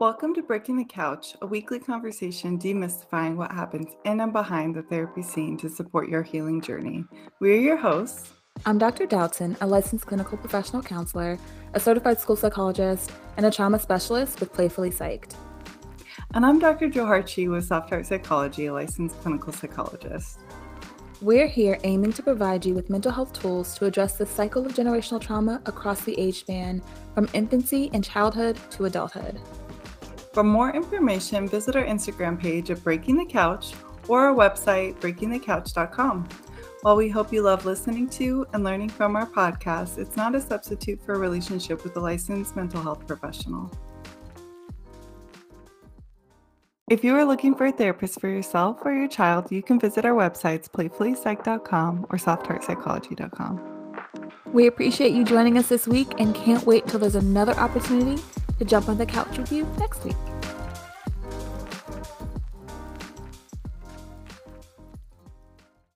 Welcome to Breaking the Couch, a weekly conversation demystifying what happens in and behind the therapy scene to support your healing journey. We are your hosts. I'm Dr. Dowtin, a licensed clinical professional counselor, a certified school psychologist, and a trauma specialist with Playfully Psyched. And I'm Dr. Joharchi with Soft Heart Psychology, a licensed clinical psychologist. We're here aiming to provide you with mental health tools to address the cycle of generational trauma across the age span, from infancy and childhood to adulthood. For more information, visit our Instagram page at Breaking the Couch or our website, breakingthecouch.com. While we hope you love listening to and learning from our podcast, it's not a substitute for a relationship with a licensed mental health professional. If you are looking for a therapist for yourself or your child, you can visit our websites playfullypsych.com or softheartpsychology.com. We appreciate you joining us this week and can't wait till there's another opportunity to jump on the couch with you next week.